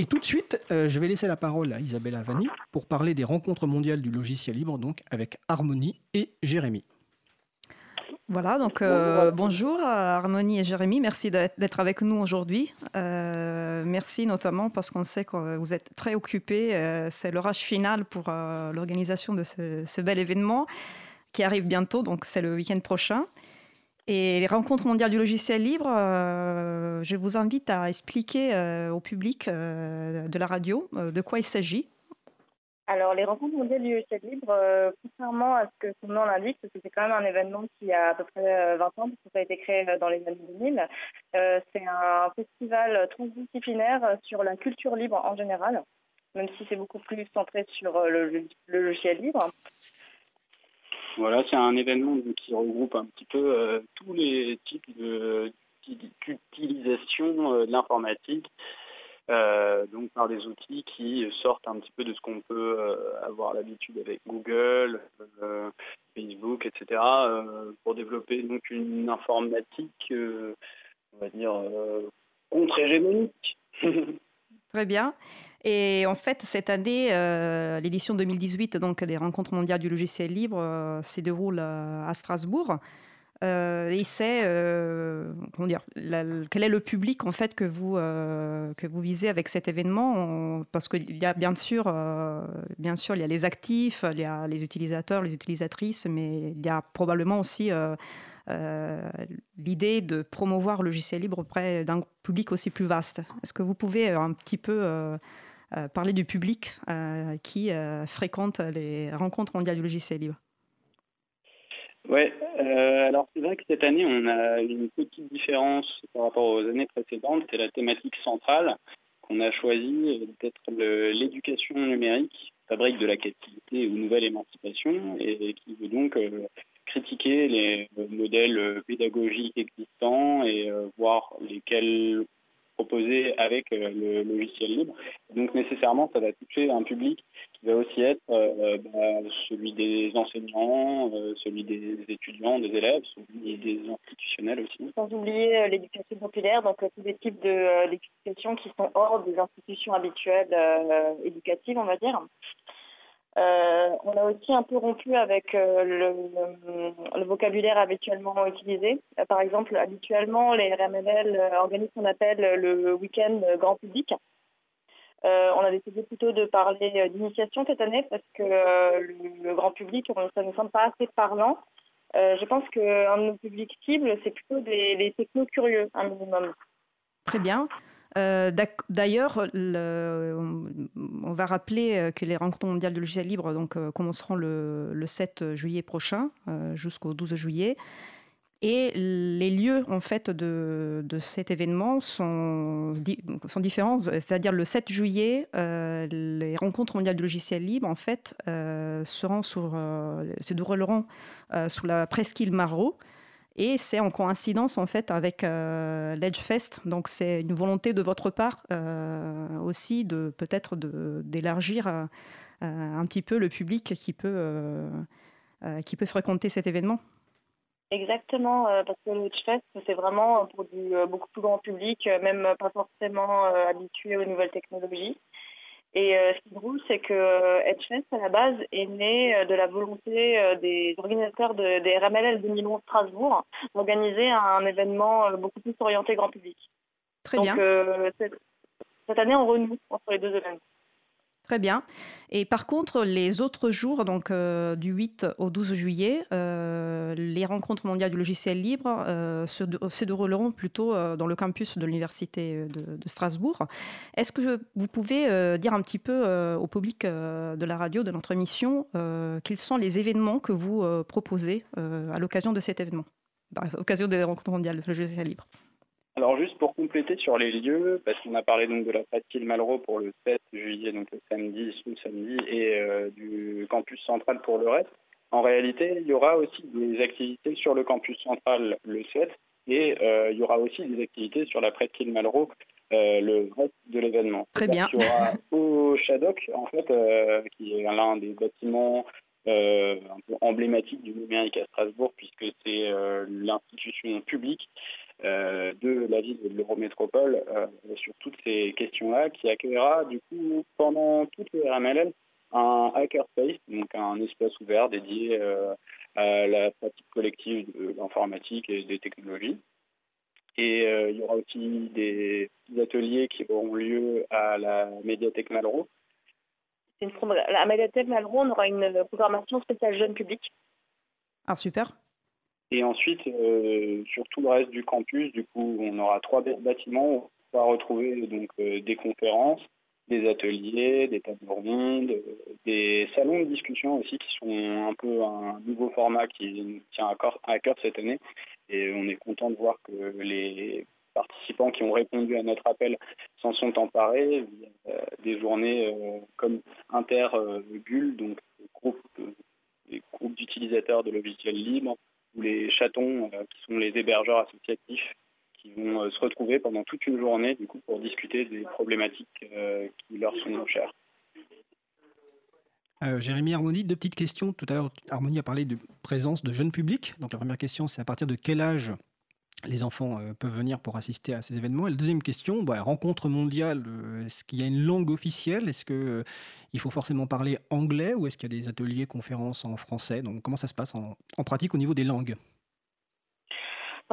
Et tout de suite, je vais laisser la parole à Isabelle Avani pour parler des rencontres mondiales du logiciel libre, donc avec Harmonie et Jérémy. Voilà, donc euh, bonjour à Harmonie et Jérémy, merci d'être avec nous aujourd'hui. Euh, merci notamment parce qu'on sait que vous êtes très occupés. Euh, c'est l'orage final pour l'organisation de ce, bel événement qui arrive bientôt, donc c'est le week-end prochain. Et les rencontres mondiales du logiciel libre, je vous invite à expliquer au public de la radio de quoi il s'agit. Alors, les rencontres mondiales du logiciel libre, euh, contrairement à ce que son nom l'indique, parce que c'est quand même un événement qui a à peu près 20 euh, ans, parce que ça a été créé euh, dans les années 2000, c'est un festival transdisciplinaire sur la culture libre en général, même si c'est beaucoup plus centré sur le, logiciel libre. Voilà, c'est un événement qui regroupe un petit peu tous les types d'utilisation de l'informatique, euh, donc par des outils qui sortent un petit peu de ce qu'on peut euh, avoir l'habitude avec Google, euh, Facebook, etc., pour développer donc une informatique, on va dire, contre-hégémonique. Très bien. Et en fait, cette année, l'édition 2018 donc, des rencontres mondiales du logiciel libre se déroule à Strasbourg. Euh, et c'est euh, comment dire, quel est le public en fait que vous euh, que vous visez avec cet événement? Parce qu'il y a bien sûr, bien sûr, il y a les actifs, il y a les utilisateurs, les utilisatrices, mais il y a probablement aussi l'idée de promouvoir le logiciel libre auprès d'un public aussi plus vaste. Est-ce que vous pouvez un petit peu parler du public qui fréquente les rencontres mondiales du logiciel libre? Oui, euh, alors c'est vrai que cette année, on a une petite différence par rapport aux années précédentes. C'est la thématique centrale qu'on a choisie d'être l'éducation numérique, fabrique de la captivité ou nouvelle émancipation, et qui veut donc euh, critiquer les modèles pédagogiques existants et euh, voir lesquels proposer avec le logiciel libre. Donc nécessairement, ça va toucher un public qui va aussi être euh, bah, celui des enseignants, euh, celui des étudiants, des élèves, celui des institutionnels aussi. Sans oublier euh, l'éducation populaire, donc tous les types d'éducation qui sont hors des institutions habituelles éducatives, on va dire. On a aussi un peu rompu avec le, vocabulaire habituellement utilisé. par exemple, habituellement, les RMLL organisent ce qu'on appelle le week-end grand public. Euh, on a décidé plutôt de parler euh, d'initiation cette année parce que euh, le, grand public, ça ne semble pas assez parlant. je pense qu'un de nos publics cibles, c'est plutôt des, techno curieux, un minimum. Très bien. D'ailleurs, on va rappeler que les rencontres mondiales de logiciel libre donc, commenceront le, le, 7 juillet prochain jusqu'au 12 juillet. Et les lieux en fait de, cet événement sont, sont différents. C'est-à-dire le 7 juillet, euh, les rencontres mondiales du logiciel libre en fait euh, euh, se dérouleront sous la presqu'île Marot. Et c'est en coïncidence en fait avec l'Edgefest. Donc c'est une volonté de votre part aussi de peut-être d'élargir un petit peu le public qui peut, qui peut fréquenter cet événement. Exactement, euh, parce que le Fest, c'est vraiment pour du euh, beaucoup plus grand public, euh, même pas forcément habitué aux nouvelles technologies. Et ce qui est drôle, c'est que Edgefest, à la base, est né de la volonté des organisateurs de, des RMLL 2011 Strasbourg d'organiser un événement beaucoup plus orienté grand public. Très Donc, bien. Cette, cette, année, on renoue entre les deux événements. Très bien. Et par contre, les autres jours, donc euh, du 8 au 12 juillet, euh, les rencontres mondiales du logiciel libre euh, se, dérouleront plutôt dans le campus de l'Université de, Strasbourg. Est-ce que vous pouvez dire un petit peu au public de la radio, de notre émission, quels sont les événements que vous proposez à l'occasion de cet événement, à l'occasion des rencontres mondiales du logiciel libre? Alors juste pour compléter sur les lieux, parce qu'on a parlé donc de la presqu'île Malraux pour le 7 juillet, donc le samedi, sous samedi, et euh, du campus central pour le reste. En réalité, il y aura aussi des activités sur le campus central le 7, et euh, il y aura aussi des activités sur la presqu'île Malraux euh, le reste de l'événement. Très bien. Il y aura au Shadok, en fait, qui est l'un des bâtiments un peu emblématiques du numérique à Strasbourg, puisque c'est l'institution publique de la ville de l'Eurométropole sur toutes ces questions-là, qui accueillera du coup pendant toute le RMLL un hackerspace, donc un espace ouvert dédié à la pratique collective de l'informatique et des technologies. Et il y aura aussi des ateliers qui auront lieu à la médiathèque Malraux, une, à Médiathèque Malraux, on aura une programmation spéciale jeune public. Ah, super. Et ensuite, euh, sur tout le reste du campus, du coup, on aura trois bâtiments où on va retrouver donc, euh, des conférences, des ateliers, des tables rondes, euh, des salons de discussion aussi qui sont un peu un nouveau format qui nous tient à cœur cette année. Et on est content de voir que les participants qui ont répondu à notre appel s'en sont emparés euh, des journées comme Interbulle, donc groupe, groupes d'utilisateurs de logiciels libres, ou les chatons, euh, qui sont les hébergeurs associatifs, qui vont se retrouver pendant toute une journée du coup, pour discuter des problématiques qui leur sont chères. Jérémy Harmonie, deux petites questions. Tout à l'heure, Harmonie a parlé de présence de jeunes publics. Donc la première question, c'est à partir de quel âge les enfants euh, peuvent venir pour assister à ces événements. Et la deuxième question, bah, rencontre mondiale, euh, est-ce qu'il y a une langue officielle? Est-ce qu'il euh, faut forcément parler anglais ou est-ce qu'il y a des ateliers, conférences en français? Donc comment ça se passe en pratique au niveau des langues?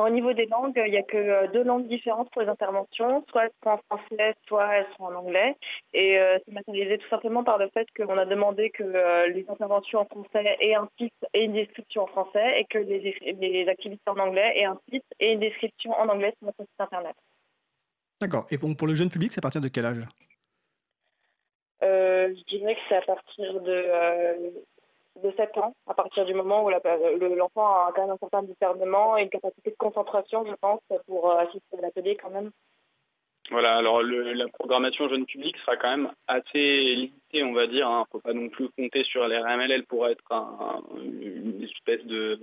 Au niveau des langues, il n'y a que euh, deux langues différentes pour les interventions. Soit elles sont en français, soit elles sont en anglais. Et euh, c'est matérialisé tout simplement par le fait qu'on a demandé que euh, les interventions en français aient un titre et une description en français et que les, activités en anglais aient un titre et une description en anglais sur notre site internet. D'accord. Et pour, le jeune public, c'est à partir de quel âge? Je dirais que c'est à partir de de 7 ans, à partir du moment où l'enfant a quand même un certain discernement et une capacité de concentration, je pense, pour euh, assister à l'atelier quand même. Voilà, alors la programmation jeune public sera quand même assez limitée, on va dire. Il hein. ne faut pas non plus compter sur les RMLL pour être une espèce de,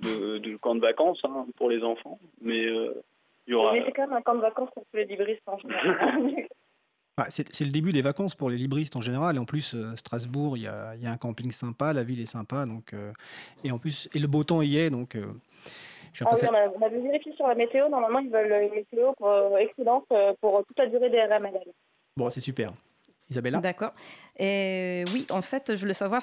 de, camp de vacances hein, pour les enfants. Mais euh, il y aura. Mais c'est quand même un camp de vacances pour tous les libristes en général. Bah, c'est le début des vacances pour les libristes en général. Et en plus, euh, Strasbourg, il y a, un camping sympa, la ville est sympa. Donc, euh, et en plus, et le beau temps y est. Donc, euh, ah on, a, vérifié sur la météo. Normalement, ils veulent une météo excellente pour toute la durée des RML. Bon, c'est super. Isabella D'accord. Et oui, en fait, je voulais savoir,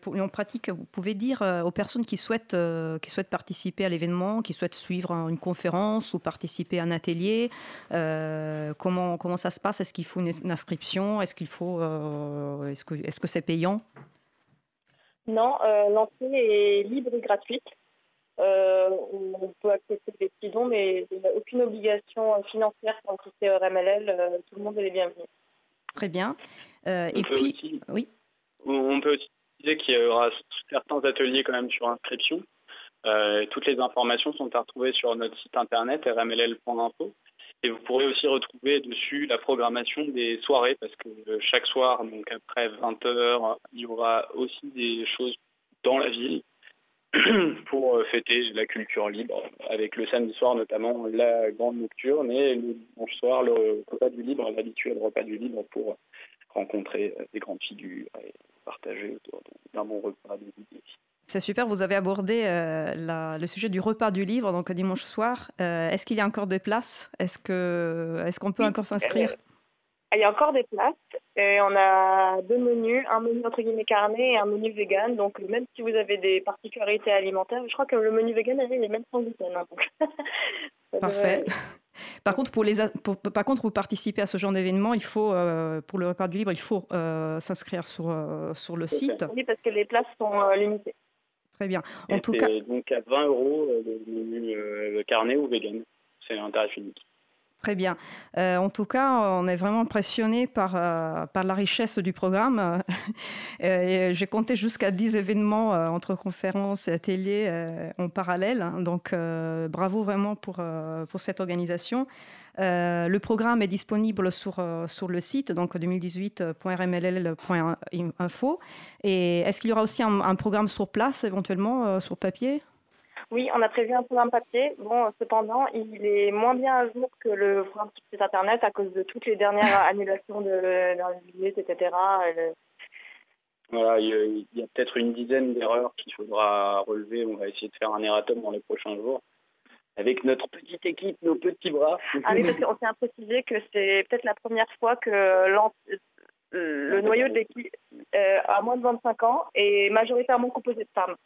pour, en pratique, vous pouvez dire euh, aux personnes qui souhaitent, euh, qui souhaitent participer à l'événement, qui souhaitent suivre une conférence ou participer à un atelier, euh, comment, comment ça se passe? Est-ce qu'il faut une, inscription? Est-ce qu'il faut, est-ce que, est-ce que c'est payant? Non, l'entrée est libre et gratuite. on peut accepter des petits dons, mais il n'y a aucune obligation financière pour au RMLL. tout le monde est les bienvenus. Très bien. Euh, et puis, oui. On peut aussi dire qu'il y aura certains ateliers quand même sur inscription. Euh, toutes les informations sont à retrouver sur notre site internet rmll.info. Et vous pourrez aussi retrouver dessus la programmation des soirées, parce que chaque soir, donc après 20h, il y aura aussi des choses dans la ville pour euh, fêter la culture libre, avec le samedi soir notamment la grande nocturne et le dimanche soir le repas du libre, l'habituel repas du libre pour rencontrer euh, des grandes figures et partager autour d'un bon repas de midi. C'est super, vous avez abordé euh, le sujet du repas du livre, donc dimanche soir. est-ce qu'il y a encore des places? Est-ce qu'on est qu'on peut encore s'inscrire? Il y a encore des places. Et on a deux menus, un menu entre guillemets carné et un menu vegan. Donc même si vous avez des particularités alimentaires, je crois que le menu vegan avait les mêmes sans gluten. Hein, Parfait. Par contre, pour les, par contre, pour participer à ce genre d'événement, il faut, euh, pour le repas du libre, il faut euh, s'inscrire sur, euh, sur le site. Oui, parce que les places sont limitées. Très bien. En tout cas, donc à 20 euros le menu carnet ou vegan. C'est un tarif unique. Très bien. Euh, en tout cas, on est vraiment impressionné par, euh, par la richesse du programme. J'ai compté jusqu'à 10 événements euh, entre conférences et ateliers en parallèle. Donc, bravo vraiment pour, pour cette organisation. le programme est disponible sur, sur le site, donc 2018.rmll.info. Et est-ce qu'il y aura aussi un, programme sur place, éventuellement, sur papier? Oui, on a prévu un programme papier. Bon, cependant, il est moins bien à jour que le programme sur site internet à cause de toutes les dernières annulations de l'individu, etc. Voilà, il y a, peut-être une dizaine d'erreurs qu'il faudra relever. On va essayer de faire un erratum dans les prochains jours. avec notre petite équipe, nos petits bras. Ah oui, parce qu'on tient à préciser que c'est peut-être la première fois que le noyau de l'équipe a moins de 25 ans est majoritairement composé de femmes.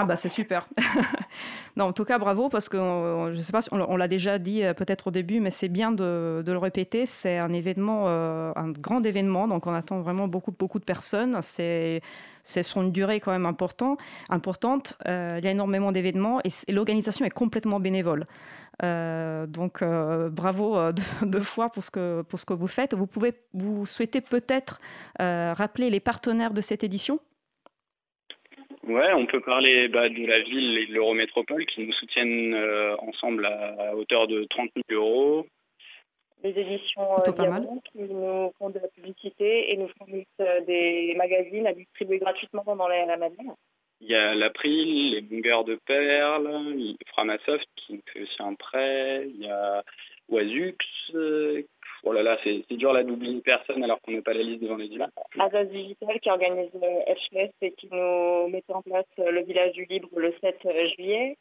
Ah bah c'est super. non, en tout cas, bravo parce que je ne sais pas si on, l'a déjà dit euh, peut-être au début, mais c'est bien de, le répéter. C'est un événement, euh, un grand événement, donc on attend vraiment beaucoup, beaucoup de personnes. C'est, c'est son durée quand même important, importante. Euh, il y a énormément d'événements et, l'organisation est complètement bénévole. donc bravo deux, fois pour ce que pour ce que vous faites. Vous pouvez, vous souhaitez peut-être rappeler les partenaires de cette édition? Ouais, on peut parler bah, de la ville et de l'Eurométropole qui nous soutiennent euh, ensemble à, hauteur de 30 000 euros. Les éditions euh, qui nous font de la publicité et nous fournissent euh, des magazines à distribuer gratuitement pendant la, la Il y a l'April, les Bungers de Perles, Framasoft qui nous fait aussi un prêt, il y a Wazux oh là là, c'est dur là d'oublier personne alors qu'on n'est pas la liste devant les yeux. Azaz Digital qui organise le HLS et qui nous met en place le village du libre le 7 juillet.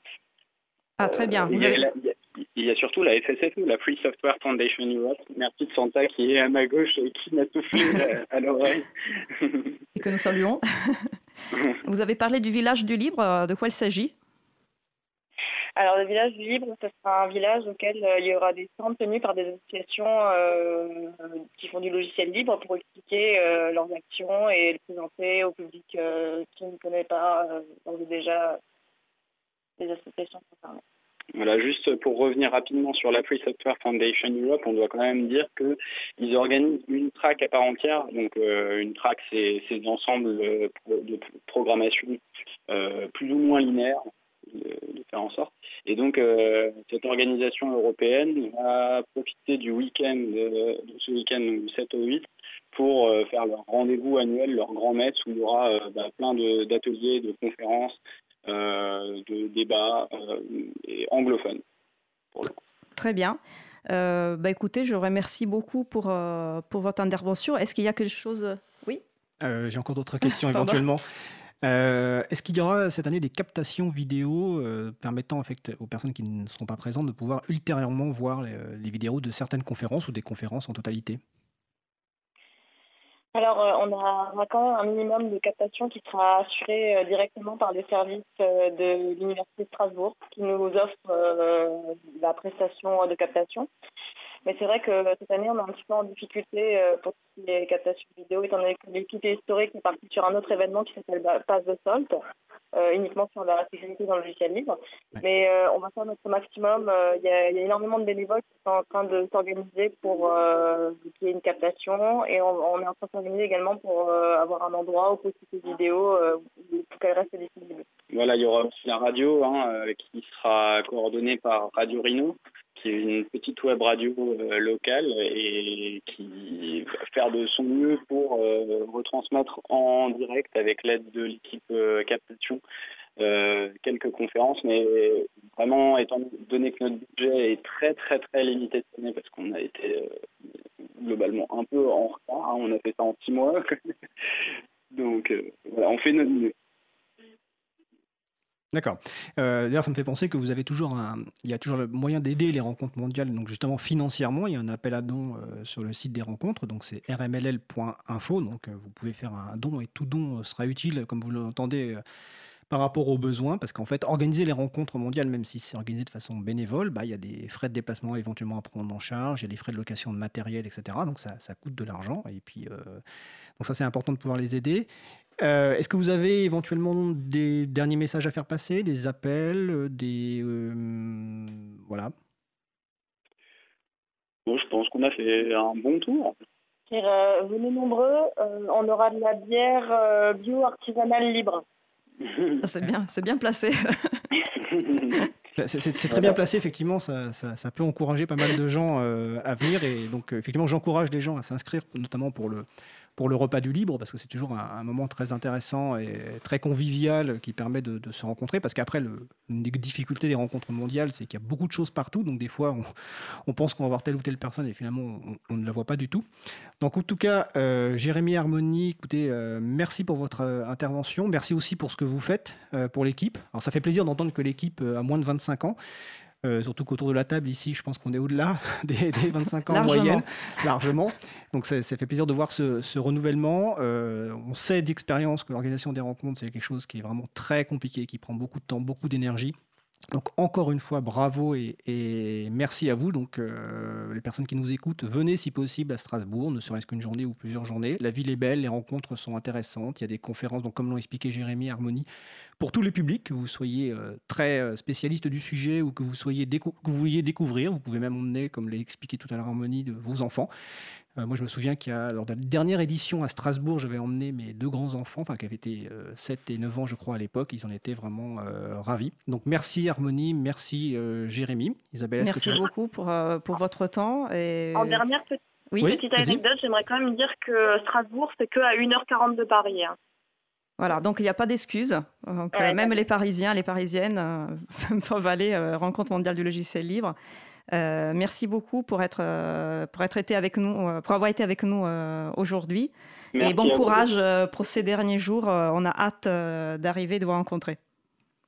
Ah très bien. il, y a, surtout la FSFE, la Free Software Foundation Europe. Merci de Santa qui est à ma gauche et qui m'a tout fait à l'oreille. et que nous saluons. Vous avez parlé du village du libre, de quoi il s'agit? Alors, le village libre, ce sera un village auquel euh, il y aura des centres tenus par des associations euh, qui font du logiciel libre pour expliquer euh, leurs actions et les présenter au public qui ne connaît pas déjà les associations concernées. Voilà, juste pour revenir rapidement sur la Free Software Foundation Europe, on doit quand même dire qu'ils organisent une track à part entière. Donc une track, c'est l'ensemble de programmation plus ou moins linéaire de, faire en sorte. Et donc, euh, cette organisation européenne va profiter du week-end, de, ce week-end du 7 au 8, pour euh, faire leur rendez-vous annuel, leur grand messe, où il y aura euh, bah, plein d'ateliers, de, conférences, de débats et anglophones. Très bien. bah écoutez, je vous remercie beaucoup pour, pour votre intervention. Est-ce qu'il y a quelque chose? Oui J'ai encore d'autres questions éventuellement. Euh, est-ce qu'il y aura cette année des captations vidéo euh, permettant aux personnes qui ne seront pas présentes de pouvoir ultérieurement voir les, vidéos de certaines conférences ou des conférences en totalité? Alors, euh, on a quand même un minimum de captation qui sera assuré directement par les services de l'Université de Strasbourg qui nous offre la prestation de captation. Mais c'est vrai que cette année, on est un petit peu en difficulté euh, pour les captations vidéo, étant donné que l'équipe historique est partie sur un autre événement qui s'appelle Pass de Salt, euh, uniquement sur la sécurité dans le logiciel libre. Mais euh, on va faire notre maximum. Il y, a énormément de bénévoles qui sont en train de s'organiser pour qu'il y ait une captation et on, est en train de s'organiser également pour avoir un endroit où poster ces vidéos pour qu'elles restent disponibles. Voilà, il y aura aussi la radio hein, qui sera coordonnée par Radio Rhino qui est une petite web radio euh, locale et qui va faire de son mieux pour euh, retransmettre en direct avec l'aide de l'équipe euh, captation quelques conférences, mais vraiment étant donné que notre budget est très très très limité cette année parce qu'on a été globalement un peu en retard, hein, on a fait ça en six mois, donc voilà, on fait notre mieux. D'accord. Euh, d'ailleurs, ça me fait penser que vous avez toujours un, il y a toujours le moyen d'aider les rencontres mondiales, donc justement financièrement, il y a un appel à dons euh, sur le site des rencontres, donc c'est rmll.info, donc euh, vous pouvez faire un don et tout don sera utile, comme vous l'entendez, par rapport aux besoins, parce qu'en fait, organiser les rencontres mondiales, même si c'est organisé de façon bénévole, bah, il y a des frais de déplacement éventuellement à prendre en charge, il y a des frais de location de matériel, etc. Donc ça, ça coûte de l'argent, et puis donc ça c'est important de pouvoir les aider. Euh, est-ce que vous avez éventuellement des derniers messages à faire passer, des appels, euh, des euh, voilà Je pense qu'on a fait un bon tour. venez nombreux, on aura de la bière bio artisanale libre. C'est bien, c'est bien placé. c'est très bien placé, effectivement, ça, ça, peut encourager pas mal de gens à venir et donc effectivement j'encourage les gens à s'inscrire, notamment pour le, pour le repas du libre, parce que c'est toujours un, moment très intéressant et très convivial qui permet de, se rencontrer. Parce qu'après, une des difficultés des rencontres mondiales, c'est qu'il y a beaucoup de choses partout. Donc des fois, on, pense qu'on va voir telle ou telle personne et finalement, on, ne la voit pas du tout. Donc en tout cas, euh, Jérémy Harmonie, écoutez, euh, merci pour votre euh, intervention. Merci aussi pour ce que vous faites pour l'équipe. Alors ça fait plaisir d'entendre que l'équipe a moins de 25 ans. Euh, surtout qu'autour de la table, ici, je pense qu'on est au-delà des, 25 ans en moyenne, largement. Donc ça, fait plaisir de voir ce, renouvellement. Euh, on sait d'expérience que l'organisation des rencontres, c'est quelque chose qui est vraiment très compliqué, qui prend beaucoup de temps, beaucoup d'énergie. Donc encore une fois, bravo et, merci à vous. Donc euh, les personnes qui nous écoutent, venez si possible à Strasbourg, ne serait-ce qu'une journée ou plusieurs journées. La ville est belle, les rencontres sont intéressantes. Il y a des conférences, donc comme l'ont expliqué Jérémy, Harmonie, pour tous les publics, que vous soyez euh, très euh, spécialiste du sujet ou que vous soyez que vous vouliez découvrir. Vous pouvez même emmener, comme l'a expliqué tout à l'heure Harmonie, de vos enfants. Euh, moi, je me souviens qu'il y a, lors de la dernière édition à Strasbourg, j'avais emmené mes deux grands-enfants, enfin, qui avaient été 7 euh, et 9 ans, je crois, à l'époque. Ils en étaient vraiment euh, ravis. Donc, merci Harmonie, merci Jérémy. Isabelle, merci beaucoup pour, pour votre temps. Et... En dernière petite, oui, petite anecdote, j'aimerais quand même dire que Strasbourg, c'est que à 1h40 de Paris. Hein. Voilà, donc il n'y a pas d'excuses. même les Parisiens, les Parisiennes peuvent aller rencontre mondiale du logiciel libre. Euh, merci beaucoup pour être, euh, pour être été avec nous, euh, pour avoir été avec nous aujourd'hui. Et bon courage pour ces derniers jours. on a hâte d'arriver de vous rencontrer.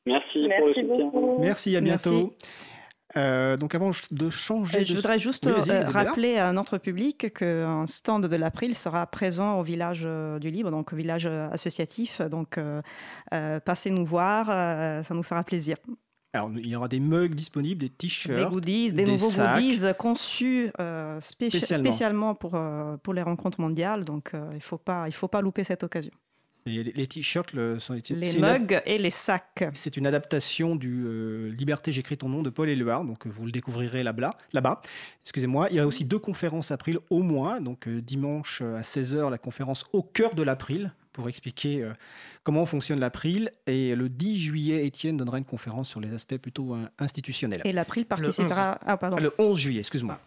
Merci, Merci beaucoup. Merci, à bientôt. Donc avant de changer, je voudrais juste rappeler à notre public qu'un stand de l'April sera présent au village du Libre, donc au village associatif. Donc passez nous voir, ça nous fera plaisir. Alors, il y aura des mugs disponibles, des t-shirts. Des goodies, des, nouveaux goodies conçus euh, spécialement, pour, euh, pour les rencontres mondiales. Donc, euh, il ne faut, pas, il faut pas louper cette occasion. Les t-shirts sont les mugs et les sacs. C'est une adaptation du Liberté, j'écris ton nom de Paul Éluard, donc vous le découvrirez là-bas. Là Excusez-moi. Il y a aussi deux conférences April au moins. Donc dimanche à 16h, la conférence Au cœur de l'April pour expliquer euh, comment fonctionne l'April. Et le 10 juillet, Étienne donnera une conférence sur les aspects plutôt euh, institutionnels. Et l'April participera. Ah, pardon. Le 11 juillet, excuse-moi.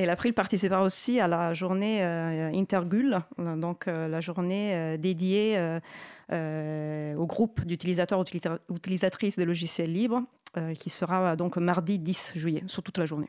Et l'April participera aussi à la journée euh, Intergul, donc la journée dédiée au groupe d'utilisateurs utilisatrices de logiciels libres, qui sera donc mardi 10 juillet, sur toute la journée.